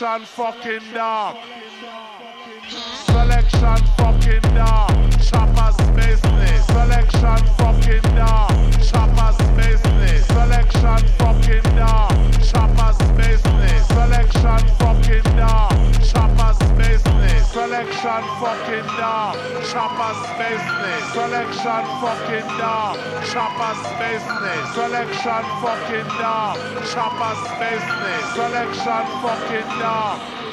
Selection fucking dog. Selection fucking dog. Choppers business. Selection fucking dog. Choppers business. Selection fucking dog. Choppers business. Selection Selection fucking dog. Choppers business. Selection fucking dog. Choppers business. Selection fucking dog. Choppers business. Selection fucking dog.